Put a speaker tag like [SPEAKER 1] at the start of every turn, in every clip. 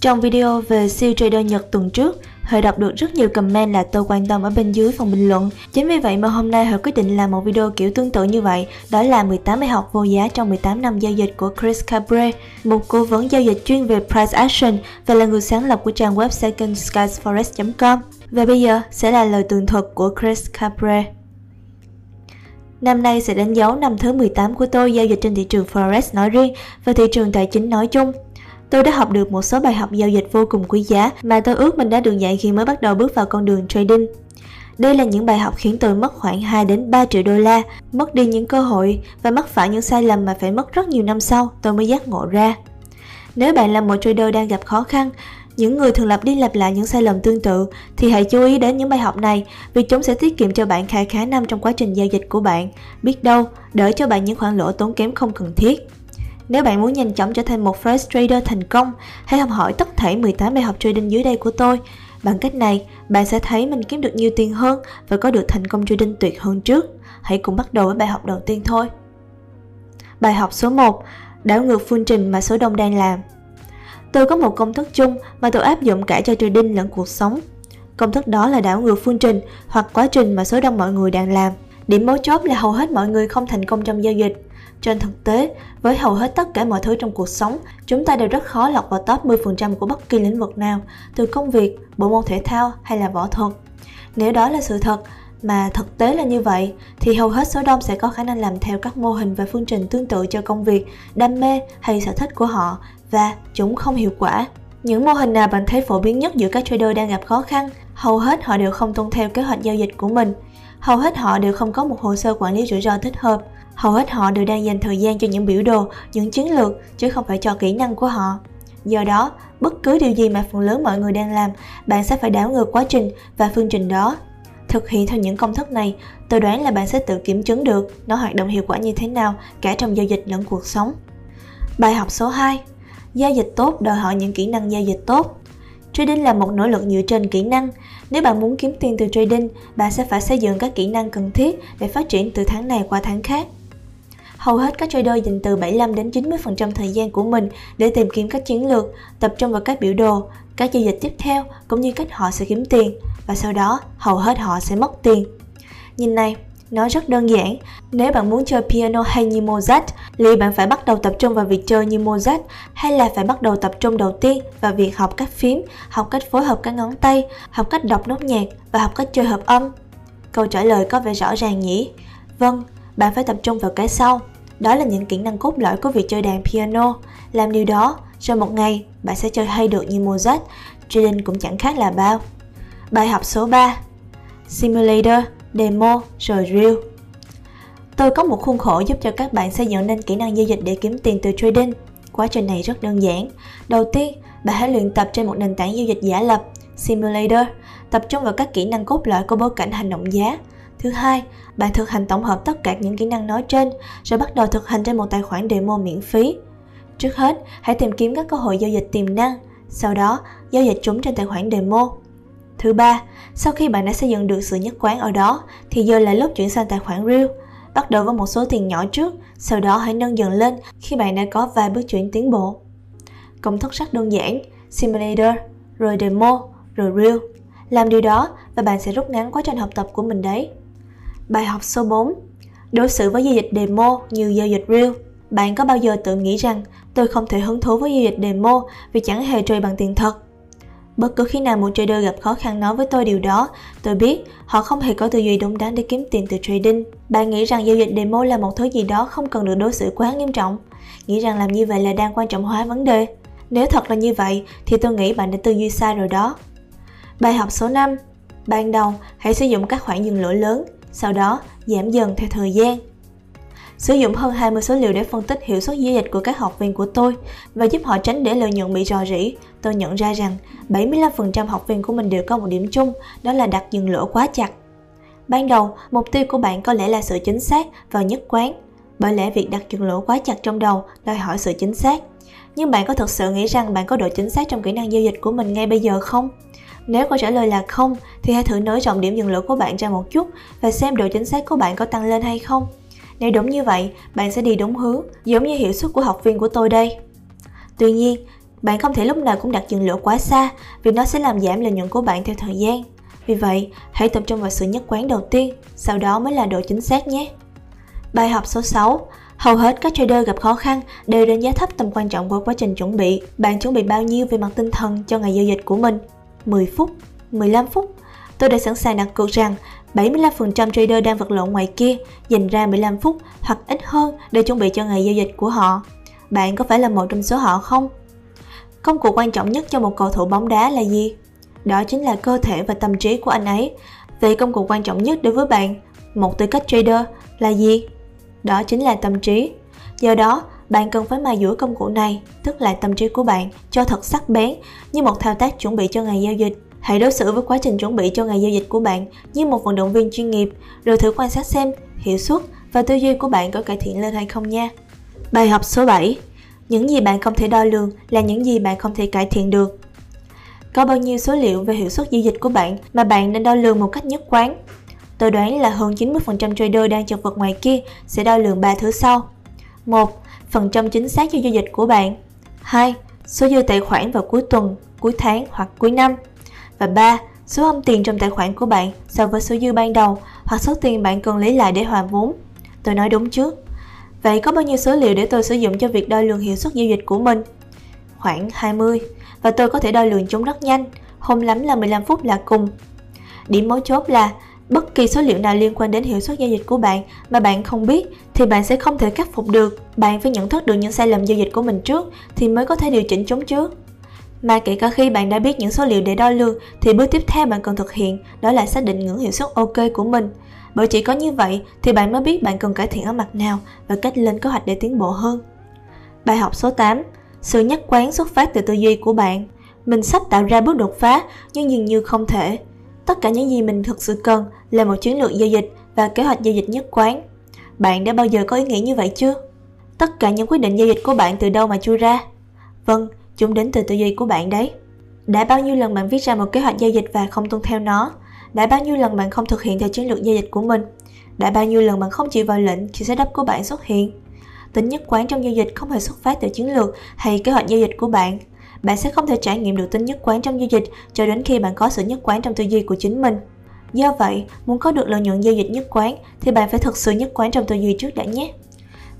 [SPEAKER 1] Trong video về siêu trader Nhật tuần trước, Hợi đọc được rất nhiều comment là tôi quan tâm ở bên dưới phần bình luận. Chính vì vậy mà hôm nay Hợi quyết định làm một video kiểu tương tự như vậy, đó là 18 bài học vô giá trong 18 năm giao dịch của Chris Cabre, một cố vấn giao dịch chuyên về price action và là người sáng lập của trang web secondskiesforex.com. Và bây giờ sẽ là lời tường thuật của Chris Cabre. Năm nay sẽ đánh dấu năm thứ 18 của tôi giao dịch trên thị trường Forex nói riêng và thị trường tài chính nói chung. Tôi đã học được một số bài học giao dịch vô cùng quý giá mà tôi ước mình đã được dạy khi mới bắt đầu bước vào con đường trading. Đây là những bài học khiến tôi mất khoảng 2 đến 3 triệu đô la, mất đi những cơ hội và mắc phải những sai lầm mà phải mất rất nhiều năm sau tôi mới giác ngộ ra. Nếu bạn là một trader đang gặp khó khăn, những người thường lặp đi lặp lại những sai lầm tương tự thì hãy chú ý đến những bài học này vì chúng sẽ tiết kiệm cho bạn khá khá năm trong quá trình giao dịch của bạn. Biết đâu, đỡ cho bạn những khoản lỗ tốn kém không cần thiết. Nếu bạn muốn nhanh chóng trở thành một fresh trader thành công, hãy học hỏi tất thể 18 bài học trading dưới đây của tôi. Bằng cách này, bạn sẽ thấy mình kiếm được nhiều tiền hơn và có được thành công trading tuyệt hơn trước. Hãy cùng bắt đầu với bài học đầu tiên thôi. Bài học số 1. Đảo ngược phương trình mà số đông đang làm. Tôi có một công thức chung mà tôi áp dụng cả cho trading lẫn cuộc sống. Công thức đó là đảo ngược phương trình hoặc quá trình mà số đông mọi người đang làm. Điểm mấu chốt là hầu hết mọi người không thành công trong giao dịch. Trên thực tế, với hầu hết tất cả mọi thứ trong cuộc sống, chúng ta đều rất khó lọt vào top 10% của bất kỳ lĩnh vực nào, từ công việc, bộ môn thể thao hay là võ thuật. Nếu đó là sự thật, mà thực tế là như vậy, thì hầu hết số đông sẽ có khả năng làm theo các mô hình và phương trình tương tự cho công việc, đam mê hay sở thích của họ và chúng không hiệu quả. Những mô hình nào bạn thấy phổ biến nhất giữa các trader đang gặp khó khăn? Hầu hết họ đều không tuân theo kế hoạch giao dịch của mình. Hầu hết họ đều không có một hồ sơ quản lý rủi ro thích hợp hầu hết họ đều đang dành thời gian cho những biểu đồ, những chiến lược chứ không phải cho kỹ năng của họ. Do đó, bất cứ điều gì mà phần lớn mọi người đang làm, bạn sẽ phải đảo ngược quá trình và phương trình đó. Thực hiện theo những công thức này, tôi đoán là bạn sẽ tự kiểm chứng được nó hoạt động hiệu quả như thế nào cả trong giao dịch lẫn cuộc sống. Bài học số 2 Giao dịch tốt đòi hỏi những kỹ năng giao dịch tốt. Trading là một nỗ lực dựa trên kỹ năng. Nếu bạn muốn kiếm tiền từ trading, bạn sẽ phải xây dựng các kỹ năng cần thiết để phát triển từ tháng này qua tháng khác. Hầu hết các trader dành từ 75 đến 90% thời gian của mình để tìm kiếm các chiến lược, tập trung vào các biểu đồ, các giao dịch tiếp theo cũng như cách họ sẽ kiếm tiền và sau đó hầu hết họ sẽ mất tiền. Nhìn này, nó rất đơn giản. Nếu bạn muốn chơi piano hay như Mozart, liệu bạn phải bắt đầu tập trung vào việc chơi như Mozart hay là phải bắt đầu tập trung đầu tiên vào việc học cách phím, học cách phối hợp các ngón tay, học cách đọc nốt nhạc và học cách chơi hợp âm? Câu trả lời có vẻ rõ ràng nhỉ? Vâng, bạn phải tập trung vào cái sau. Đó là những kỹ năng cốt lõi của việc chơi đàn piano. Làm điều đó, sau một ngày, bạn sẽ chơi hay được như Mozart, trading cũng chẳng khác là bao. Bài học số 3 Simulator, Demo, rồi Real Tôi có một khuôn khổ giúp cho các bạn xây dựng nên kỹ năng giao dịch để kiếm tiền từ trading. Quá trình này rất đơn giản. Đầu tiên, bạn hãy luyện tập trên một nền tảng giao dịch giả lập, Simulator, tập trung vào các kỹ năng cốt lõi của bối cảnh hành động giá, Thứ hai, bạn thực hành tổng hợp tất cả những kỹ năng nói trên, rồi bắt đầu thực hành trên một tài khoản demo miễn phí. Trước hết, hãy tìm kiếm các cơ hội giao dịch tiềm năng, sau đó giao dịch chúng trên tài khoản demo. Thứ ba, sau khi bạn đã xây dựng được sự nhất quán ở đó, thì giờ là lúc chuyển sang tài khoản real. Bắt đầu với một số tiền nhỏ trước, sau đó hãy nâng dần lên khi bạn đã có vài bước chuyển tiến bộ. Công thức rất đơn giản, simulator, rồi demo, rồi real. Làm điều đó và bạn sẽ rút ngắn quá trình học tập của mình đấy. Bài học số 4 Đối xử với giao dịch demo như giao dịch real Bạn có bao giờ tự nghĩ rằng tôi không thể hứng thú với giao dịch demo vì chẳng hề trade bằng tiền thật? Bất cứ khi nào một trader gặp khó khăn nói với tôi điều đó, tôi biết họ không hề có tư duy đúng đắn để kiếm tiền từ trading. Bạn nghĩ rằng giao dịch demo là một thứ gì đó không cần được đối xử quá nghiêm trọng, nghĩ rằng làm như vậy là đang quan trọng hóa vấn đề. Nếu thật là như vậy thì tôi nghĩ bạn đã tư duy sai rồi đó. Bài học số 5 Ban đầu, hãy sử dụng các khoản dừng lỗ lớn sau đó giảm dần theo thời gian. Sử dụng hơn 20 số liệu để phân tích hiệu suất giao dịch của các học viên của tôi và giúp họ tránh để lợi nhuận bị rò rỉ, tôi nhận ra rằng 75% học viên của mình đều có một điểm chung, đó là đặt dừng lỗ quá chặt. Ban đầu, mục tiêu của bạn có lẽ là sự chính xác và nhất quán, bởi lẽ việc đặt dừng lỗ quá chặt trong đầu đòi hỏi sự chính xác. Nhưng bạn có thực sự nghĩ rằng bạn có độ chính xác trong kỹ năng giao dịch của mình ngay bây giờ không? Nếu câu trả lời là không, thì hãy thử nới rộng điểm dừng lỗ của bạn ra một chút và xem độ chính xác của bạn có tăng lên hay không. Nếu đúng như vậy, bạn sẽ đi đúng hướng, giống như hiệu suất của học viên của tôi đây. Tuy nhiên, Bạn không thể lúc nào cũng đặt dừng lửa quá xa vì nó sẽ làm giảm lợi nhuận của bạn theo thời gian. Vì vậy, hãy tập trung vào sự nhất quán đầu tiên, sau đó mới là độ chính xác nhé. Bài học số 6 Hầu hết các trader gặp khó khăn đều đánh giá thấp tầm quan trọng của quá trình chuẩn bị. Bạn chuẩn bị bao nhiêu về mặt tinh thần cho ngày giao dịch của mình? 10 phút, 15 phút. Tôi đã sẵn sàng đặt cược rằng 75% trader đang vật lộn ngoài kia dành ra 15 phút hoặc ít hơn để chuẩn bị cho ngày giao dịch của họ. Bạn có phải là một trong số họ không? Công cụ quan trọng nhất cho một cầu thủ bóng đá là gì? Đó chính là cơ thể và tâm trí của anh ấy. Vậy công cụ quan trọng nhất đối với bạn, một tư cách trader là gì? Đó chính là tâm trí. Do đó, bạn cần phải mài dũa công cụ này, tức là tâm trí của bạn, cho thật sắc bén như một thao tác chuẩn bị cho ngày giao dịch. Hãy đối xử với quá trình chuẩn bị cho ngày giao dịch của bạn như một vận động viên chuyên nghiệp, rồi thử quan sát xem hiệu suất và tư duy của bạn có cải thiện lên hay không nha. Bài học số 7 Những gì bạn không thể đo lường là những gì bạn không thể cải thiện được. Có bao nhiêu số liệu về hiệu suất giao dịch của bạn mà bạn nên đo lường một cách nhất quán? Tôi đoán là hơn 90% trader đang chật vật ngoài kia sẽ đo lường ba thứ sau. 1. Phần trăm chính xác cho giao dịch của bạn. 2. Số dư tài khoản vào cuối tuần, cuối tháng hoặc cuối năm. Và 3. Số âm tiền trong tài khoản của bạn so với số dư ban đầu hoặc số tiền bạn cần lấy lại để hoàn vốn. Tôi nói đúng chứ? Vậy có bao nhiêu số liệu để tôi sử dụng cho việc đo lường hiệu suất giao dịch của mình? Khoảng 20. Và tôi có thể đo lường chúng rất nhanh, không lắm là 15 phút là cùng. Điểm mấu chốt là bất kỳ số liệu nào liên quan đến hiệu suất giao dịch của bạn mà bạn không biết, thì bạn sẽ không thể khắc phục được. Bạn phải nhận thức được những sai lầm giao dịch của mình trước thì mới có thể điều chỉnh chúng trước. Mà kể cả khi bạn đã biết những số liệu để đo lường, thì bước tiếp theo bạn cần thực hiện đó là xác định ngưỡng hiệu suất ok của mình. Bởi chỉ có như vậy thì bạn mới biết bạn cần cải thiện ở mặt nào và cách lên kế hoạch để tiến bộ hơn. Bài học số 8 Sự nhất quán xuất phát từ tư duy của bạn Mình sắp tạo ra bước đột phá nhưng dường như không thể Tất cả những gì mình thực sự cần là một chiến lược giao dịch và kế hoạch giao dịch nhất quán. Bạn đã bao giờ có ý nghĩ như vậy chưa? Tất cả những quyết định giao dịch của bạn từ đâu mà chui ra? Vâng, chúng đến từ tư duy của bạn đấy. Đã bao nhiêu lần bạn viết ra một kế hoạch giao dịch và không tuân theo nó? Đã bao nhiêu lần bạn không thực hiện theo chiến lược giao dịch của mình? Đã bao nhiêu lần bạn không chịu vào lệnh khi setup của bạn xuất hiện? Tính nhất quán trong giao dịch không hề xuất phát từ chiến lược hay kế hoạch giao dịch của bạn bạn sẽ không thể trải nghiệm được tính nhất quán trong giao dịch cho đến khi bạn có sự nhất quán trong tư duy của chính mình. Do vậy, muốn có được lợi nhuận giao dịch nhất quán thì bạn phải thực sự nhất quán trong tư duy trước đã nhé.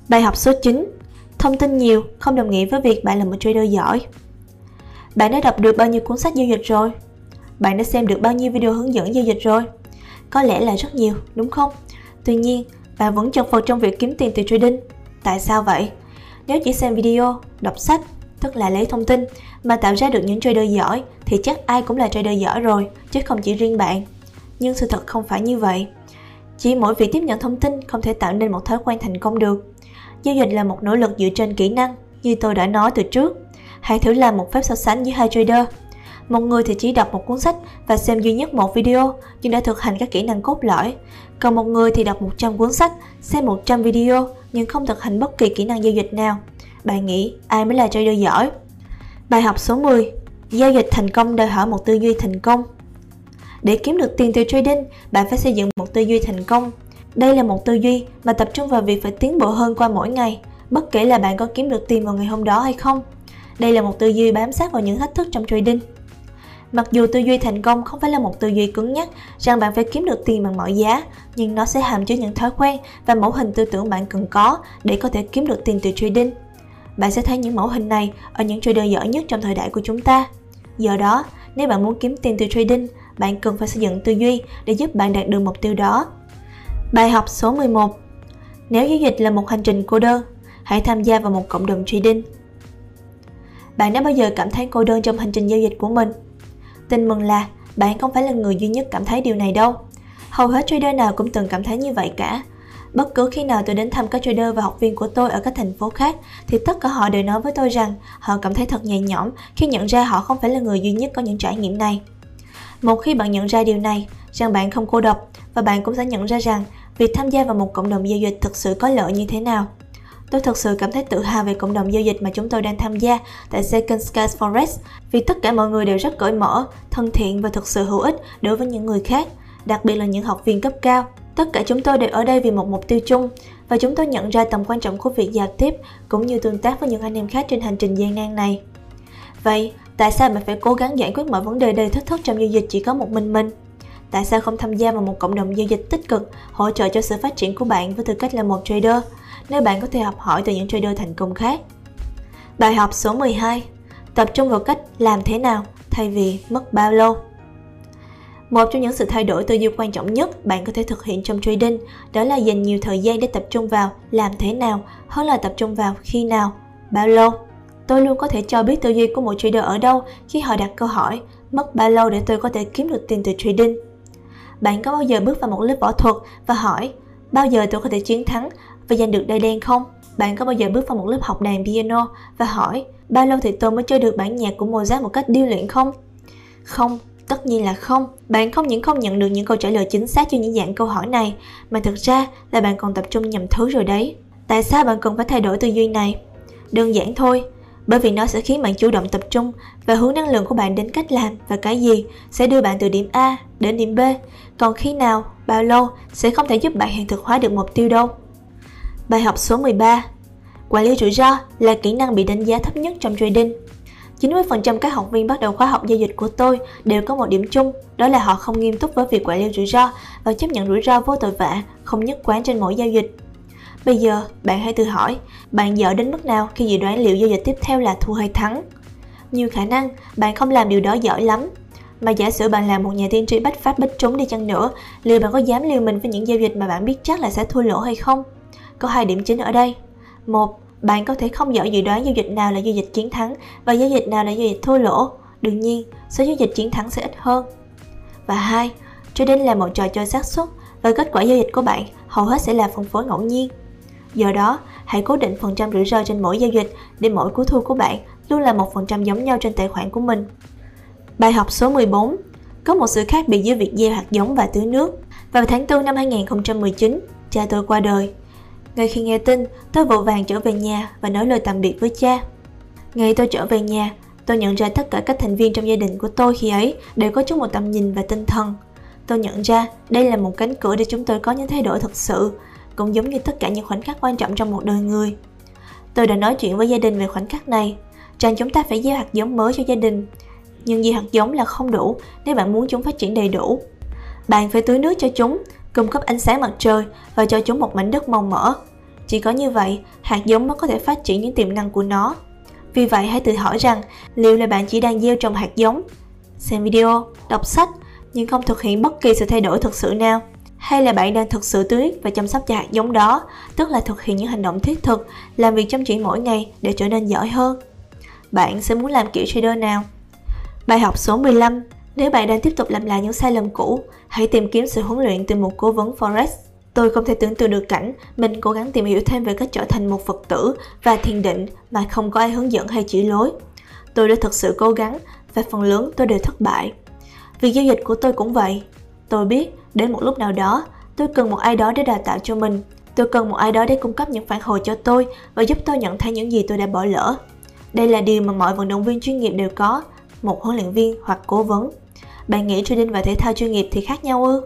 [SPEAKER 1] Bài học số 9 Thông tin nhiều không đồng nghĩa với việc bạn là một trader giỏi. Bạn đã đọc được bao nhiêu cuốn sách giao dịch rồi? Bạn đã xem được bao nhiêu video hướng dẫn giao dịch rồi? Có lẽ là rất nhiều, đúng không? Tuy nhiên, bạn vẫn chật vật trong việc kiếm tiền từ trading. Tại sao vậy? Nếu chỉ xem video, đọc sách tức là lấy thông tin mà tạo ra được những trader giỏi, thì chắc ai cũng là trader giỏi rồi, chứ không chỉ riêng bạn. Nhưng sự thật không phải như vậy. Chỉ mỗi việc tiếp nhận thông tin không thể tạo nên một thói quen thành công được. Giao dịch là một nỗ lực dựa trên kỹ năng, như tôi đã nói từ trước. Hãy thử làm một phép so sánh giữa hai trader. Một người thì chỉ đọc một cuốn sách và xem duy nhất một video, nhưng đã thực hành các kỹ năng cốt lõi. Còn một người thì đọc 100 cuốn sách, xem 100 video, nhưng không thực hành bất kỳ kỹ năng giao dịch nào. Bạn nghĩ ai mới là trader giỏi? Bài học số 10 Giao dịch thành công đòi hỏi một tư duy thành công Để kiếm được tiền từ trading, bạn phải xây dựng một tư duy thành công. Đây là một tư duy mà tập trung vào việc phải tiến bộ hơn qua mỗi ngày, bất kể là bạn có kiếm được tiền vào ngày hôm đó hay không. Đây là một tư duy bám sát vào những thách thức trong trading. Mặc dù tư duy thành công không phải là một tư duy cứng nhắc rằng bạn phải kiếm được tiền bằng mọi giá, nhưng nó sẽ hàm chứa những thói quen và mẫu hình tư tưởng bạn cần có để có thể kiếm được tiền từ trading. Bạn sẽ thấy những mẫu hình này ở những trader giỏi nhất trong thời đại của chúng ta. Do đó, nếu bạn muốn kiếm tiền từ trading, bạn cần phải xây dựng tư duy để giúp bạn đạt được mục tiêu đó. Bài học số 11 Nếu giao dịch là một hành trình cô đơn, hãy tham gia vào một cộng đồng trading. Bạn đã bao giờ cảm thấy cô đơn trong hành trình giao dịch của mình? Tin mừng là bạn không phải là người duy nhất cảm thấy điều này đâu. Hầu hết trader nào cũng từng cảm thấy như vậy cả Bất cứ khi nào tôi đến thăm các trader và học viên của tôi ở các thành phố khác thì tất cả họ đều nói với tôi rằng họ cảm thấy thật nhẹ nhõm khi nhận ra họ không phải là người duy nhất có những trải nghiệm này. Một khi bạn nhận ra điều này, rằng bạn không cô độc và bạn cũng sẽ nhận ra rằng việc tham gia vào một cộng đồng giao dịch thực sự có lợi như thế nào. Tôi thật sự cảm thấy tự hào về cộng đồng giao dịch mà chúng tôi đang tham gia tại Second Skies Forest vì tất cả mọi người đều rất cởi mở, thân thiện và thực sự hữu ích đối với những người khác, đặc biệt là những học viên cấp cao. Tất cả chúng tôi đều ở đây vì một mục tiêu chung và chúng tôi nhận ra tầm quan trọng của việc giao tiếp cũng như tương tác với những anh em khác trên hành trình gian nan này. Vậy, tại sao bạn phải cố gắng giải quyết mọi vấn đề đầy thách thức trong giao dịch chỉ có một mình mình? Tại sao không tham gia vào một cộng đồng giao dịch tích cực, hỗ trợ cho sự phát triển của bạn với tư cách là một trader, nơi bạn có thể học hỏi từ những trader thành công khác? Bài học số 12 Tập trung vào cách làm thế nào thay vì mất bao lâu. Một trong những sự thay đổi tư duy quan trọng nhất bạn có thể thực hiện trong trading đó là dành nhiều thời gian để tập trung vào làm thế nào hơn là tập trung vào khi nào, bao lâu. Tôi luôn có thể cho biết tư duy của một trader ở đâu khi họ đặt câu hỏi mất bao lâu để tôi có thể kiếm được tiền từ trading. Bạn có bao giờ bước vào một lớp võ thuật và hỏi bao giờ tôi có thể chiến thắng và giành được đai đen không? Bạn có bao giờ bước vào một lớp học đàn piano và hỏi bao lâu thì tôi mới chơi được bản nhạc của Mozart một cách điêu luyện không? Không, tất nhiên là không. Bạn không những không nhận được những câu trả lời chính xác cho những dạng câu hỏi này, mà thực ra là bạn còn tập trung nhầm thứ rồi đấy. Tại sao bạn cần phải thay đổi tư duy này? Đơn giản thôi, bởi vì nó sẽ khiến bạn chủ động tập trung và hướng năng lượng của bạn đến cách làm và cái gì sẽ đưa bạn từ điểm A đến điểm B, còn khi nào, bao lâu sẽ không thể giúp bạn hiện thực hóa được mục tiêu đâu. Bài học số 13 Quản lý rủi ro là kỹ năng bị đánh giá thấp nhất trong trading. 90% các học viên bắt đầu khóa học giao dịch của tôi đều có một điểm chung, đó là họ không nghiêm túc với việc quản lý rủi ro và chấp nhận rủi ro vô tội vạ, không nhất quán trên mỗi giao dịch. Bây giờ, bạn hãy tự hỏi, bạn dở đến mức nào khi dự đoán liệu giao dịch tiếp theo là thua hay thắng? Nhiều khả năng bạn không làm điều đó giỏi lắm. Mà giả sử bạn là một nhà tiên tri bách phát bách trúng đi chăng nữa, liệu bạn có dám liều mình với những giao dịch mà bạn biết chắc là sẽ thua lỗ hay không? Có hai điểm chính ở đây. Một, bạn có thể không giỏi dự đoán giao dịch nào là giao dịch chiến thắng và giao dịch nào là giao dịch thua lỗ. Đương nhiên, số giao dịch chiến thắng sẽ ít hơn. Và hai, trading là một trò chơi xác suất và kết quả giao dịch của bạn hầu hết sẽ là phân phối ngẫu nhiên. Do đó, hãy cố định phần trăm rủi ro trên mỗi giao dịch để mỗi cú thua của bạn luôn là một phần trăm giống nhau trên tài khoản của mình. Bài học số 14 Có một sự khác biệt giữa việc gieo hạt giống và tưới nước. Vào tháng 4 năm 2019, cha tôi qua đời. Ngay khi nghe tin, tôi vội vàng trở về nhà và nói lời tạm biệt với cha. Ngày tôi trở về nhà, tôi nhận ra tất cả các thành viên trong gia đình của tôi khi ấy đều có chung một tầm nhìn và tinh thần. Tôi nhận ra đây là một cánh cửa để chúng tôi có những thay đổi thật sự, cũng giống như tất cả những khoảnh khắc quan trọng trong một đời người. Tôi đã nói chuyện với gia đình về khoảnh khắc này, rằng chúng ta phải gieo hạt giống mới cho gia đình. Nhưng gieo hạt giống là không đủ nếu bạn muốn chúng phát triển đầy đủ. Bạn phải tưới nước cho chúng, cung cấp ánh sáng mặt trời và cho chúng một mảnh đất màu mỡ. Chỉ có như vậy, hạt giống mới có thể phát triển những tiềm năng của nó. Vì vậy hãy tự hỏi rằng liệu là bạn chỉ đang gieo trồng hạt giống, xem video, đọc sách nhưng không thực hiện bất kỳ sự thay đổi thực sự nào hay là bạn đang thực sự tưới và chăm sóc cho hạt giống đó, tức là thực hiện những hành động thiết thực, làm việc chăm chỉ mỗi ngày để trở nên giỏi hơn. Bạn sẽ muốn làm kiểu trader nào? Bài học số 15 nếu bạn đang tiếp tục làm lại những sai lầm cũ, hãy tìm kiếm sự huấn luyện từ một cố vấn Forex. Tôi không thể tưởng tượng được cảnh mình cố gắng tìm hiểu thêm về cách trở thành một Phật tử và thiền định mà không có ai hướng dẫn hay chỉ lối. Tôi đã thực sự cố gắng và phần lớn tôi đều thất bại. Việc giao dịch của tôi cũng vậy. Tôi biết đến một lúc nào đó, tôi cần một ai đó để đào tạo cho mình. Tôi cần một ai đó để cung cấp những phản hồi cho tôi và giúp tôi nhận thấy những gì tôi đã bỏ lỡ. Đây là điều mà mọi vận động viên chuyên nghiệp đều có, một huấn luyện viên hoặc cố vấn. Bạn nghĩ trading và thể thao chuyên nghiệp thì khác nhau ư?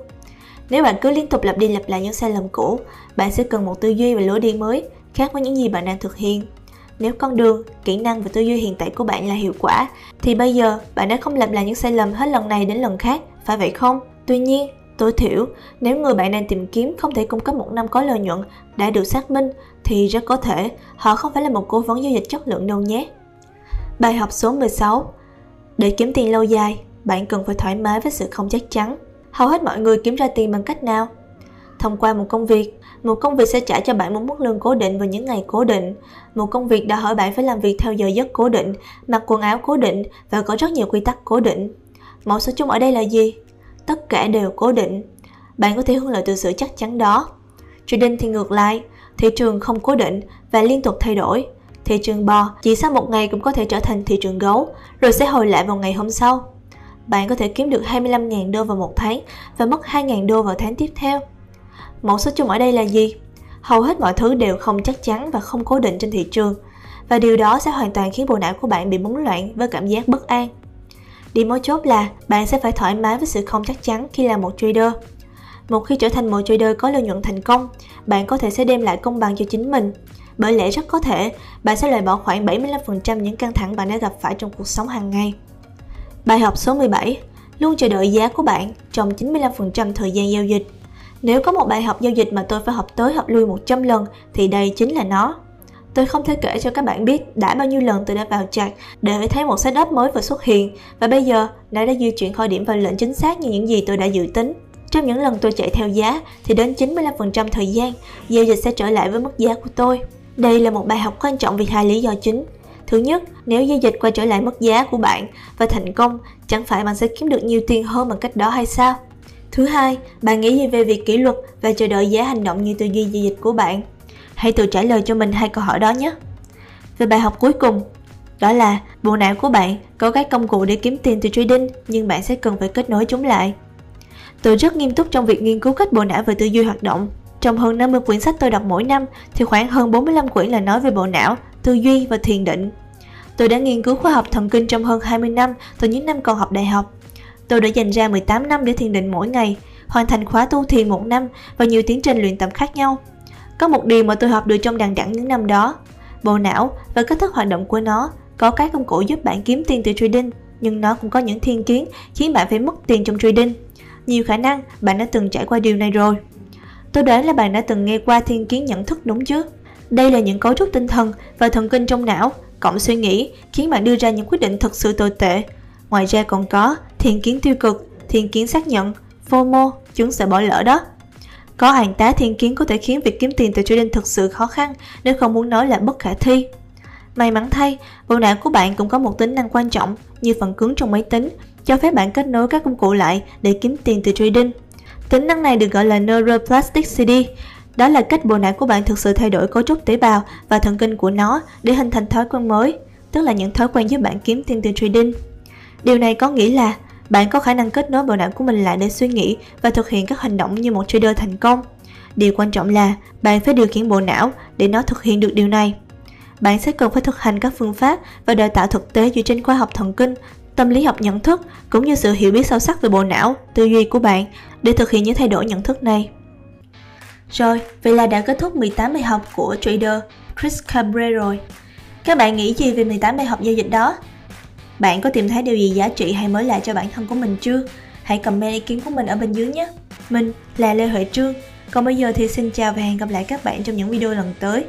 [SPEAKER 1] Nếu bạn cứ liên tục lặp đi lặp lại những sai lầm cũ, bạn sẽ cần một tư duy và lối đi mới, khác với những gì bạn đang thực hiện. Nếu con đường, kỹ năng và tư duy hiện tại của bạn là hiệu quả, thì bây giờ bạn đã không lặp lại những sai lầm hết lần này đến lần khác, phải vậy không? Tuy nhiên, tối thiểu, nếu người bạn đang tìm kiếm không thể cung cấp một năm có lợi nhuận đã được xác minh, thì rất có thể họ không phải là một cố vấn giao dịch chất lượng đâu nhé. Bài học số 16 Để kiếm tiền lâu dài, bạn cần phải thoải mái với sự không chắc chắn. Hầu hết mọi người kiếm ra tiền bằng cách nào? Thông qua một công việc, một công việc sẽ trả cho bạn một mức lương cố định vào những ngày cố định. Một công việc đòi hỏi bạn phải làm việc theo giờ giấc cố định, mặc quần áo cố định và có rất nhiều quy tắc cố định. Mẫu số chung ở đây là gì? Tất cả đều cố định. Bạn có thể hưởng lợi từ sự chắc chắn đó. Trading thì ngược lại, thị trường không cố định và liên tục thay đổi. Thị trường bò chỉ sau một ngày cũng có thể trở thành thị trường gấu, rồi sẽ hồi lại vào ngày hôm sau. Bạn có thể kiếm được 25.000 đô vào một tháng và mất 2.000 đô vào tháng tiếp theo. Mẫu số chung ở đây là gì? Hầu hết mọi thứ đều không chắc chắn và không cố định trên thị trường, và điều đó sẽ hoàn toàn khiến bộ não của bạn bị bấn loạn với cảm giác bất an. Điểm mấu chốt là bạn sẽ phải thoải mái với sự không chắc chắn khi là một trader. Một khi trở thành một trader có lợi nhuận thành công, bạn có thể sẽ đem lại công bằng cho chính mình. bởi lẽ rất có thể bạn sẽ loại bỏ khoảng 75% những căng thẳng bạn đã gặp phải trong cuộc sống hàng ngày. Bài học số 17 Luôn chờ đợi giá của bạn trong 95% thời gian giao dịch. Nếu có một bài học giao dịch mà tôi phải học tới học lui 100 lần thì đây chính là nó. Tôi không thể kể cho các bạn biết đã bao nhiêu lần tôi đã vào chặt để thấy một setup mới vừa xuất hiện và bây giờ nó đã di chuyển khỏi điểm vào lệnh chính xác như những gì tôi đã dự tính. Trong những lần tôi chạy theo giá thì đến 95% thời gian, giao dịch sẽ trở lại với mức giá của tôi. Đây là một bài học quan trọng vì hai lý do chính. Thứ nhất, nếu giao dịch quay trở lại mức giá của bạn và thành công, chẳng phải bạn sẽ kiếm được nhiều tiền hơn bằng cách đó hay sao? Thứ hai, bạn nghĩ gì về việc kỷ luật và chờ đợi giá hành động như tư duy giao dịch của bạn? Hãy tự trả lời cho mình hai câu hỏi đó nhé. Về bài học cuối cùng, đó là bộ não của bạn có các công cụ để kiếm tiền từ trading nhưng bạn sẽ cần phải kết nối chúng lại. Tôi rất nghiêm túc trong việc nghiên cứu cách bộ não về tư duy hoạt động. Trong hơn 50 quyển sách tôi đọc mỗi năm thì khoảng hơn 45 quyển là nói về bộ não, tư duy và thiền định. Tôi đã nghiên cứu khoa học thần kinh trong hơn 20 năm từ những năm còn học đại học. Tôi đã dành ra 18 năm để thiền định mỗi ngày, hoàn thành khóa tu thiền một năm và nhiều tiến trình luyện tập khác nhau. Có một điều mà tôi học được trong đằng đẳng những năm đó. Bộ não và cách thức hoạt động của nó có các công cụ giúp bạn kiếm tiền từ trading, nhưng nó cũng có những thiên kiến khiến bạn phải mất tiền trong trading. Nhiều khả năng bạn đã từng trải qua điều này rồi. Tôi đoán là bạn đã từng nghe qua thiên kiến nhận thức đúng chứ? Đây là những cấu trúc tinh thần và thần kinh trong não, cộng suy nghĩ khiến bạn đưa ra những quyết định thực sự tồi tệ. Ngoài ra còn có thiện kiến tiêu cực, thiện kiến xác nhận, FOMO, chứng sợ bỏ lỡ đó. Có hàng tá thiên kiến có thể khiến việc kiếm tiền từ trading thực sự khó khăn nếu không muốn nói là bất khả thi. May mắn thay, bộ não của bạn cũng có một tính năng quan trọng như phần cứng trong máy tính, cho phép bạn kết nối các công cụ lại để kiếm tiền từ trading. Tính năng này được gọi là Neuroplasticity. Đó là cách bộ não của bạn thực sự thay đổi cấu trúc tế bào và thần kinh của nó để hình thành thói quen mới, tức là những thói quen giúp bạn kiếm tiền từ trading. Điều này có nghĩa là bạn có khả năng kết nối bộ não của mình lại để suy nghĩ và thực hiện các hành động như một trader thành công. Điều quan trọng là bạn phải điều khiển bộ não để nó thực hiện được điều này. Bạn sẽ cần phải thực hành các phương pháp và đào tạo thực tế dựa trên khoa học thần kinh, tâm lý học nhận thức cũng như sự hiểu biết sâu sắc về bộ não, tư duy của bạn để thực hiện những thay đổi nhận thức này. Rồi, vậy là đã kết thúc 18 bài học của trader Chris Cabre rồi. Các bạn nghĩ gì về 18 bài học giao dịch đó? Bạn có tìm thấy điều gì giá trị hay mới lạ cho bản thân của mình chưa? Hãy comment ý kiến của mình ở bên dưới nhé. Mình là Lê Huệ Trương. Còn bây giờ thì xin chào và hẹn gặp lại các bạn trong những video lần tới.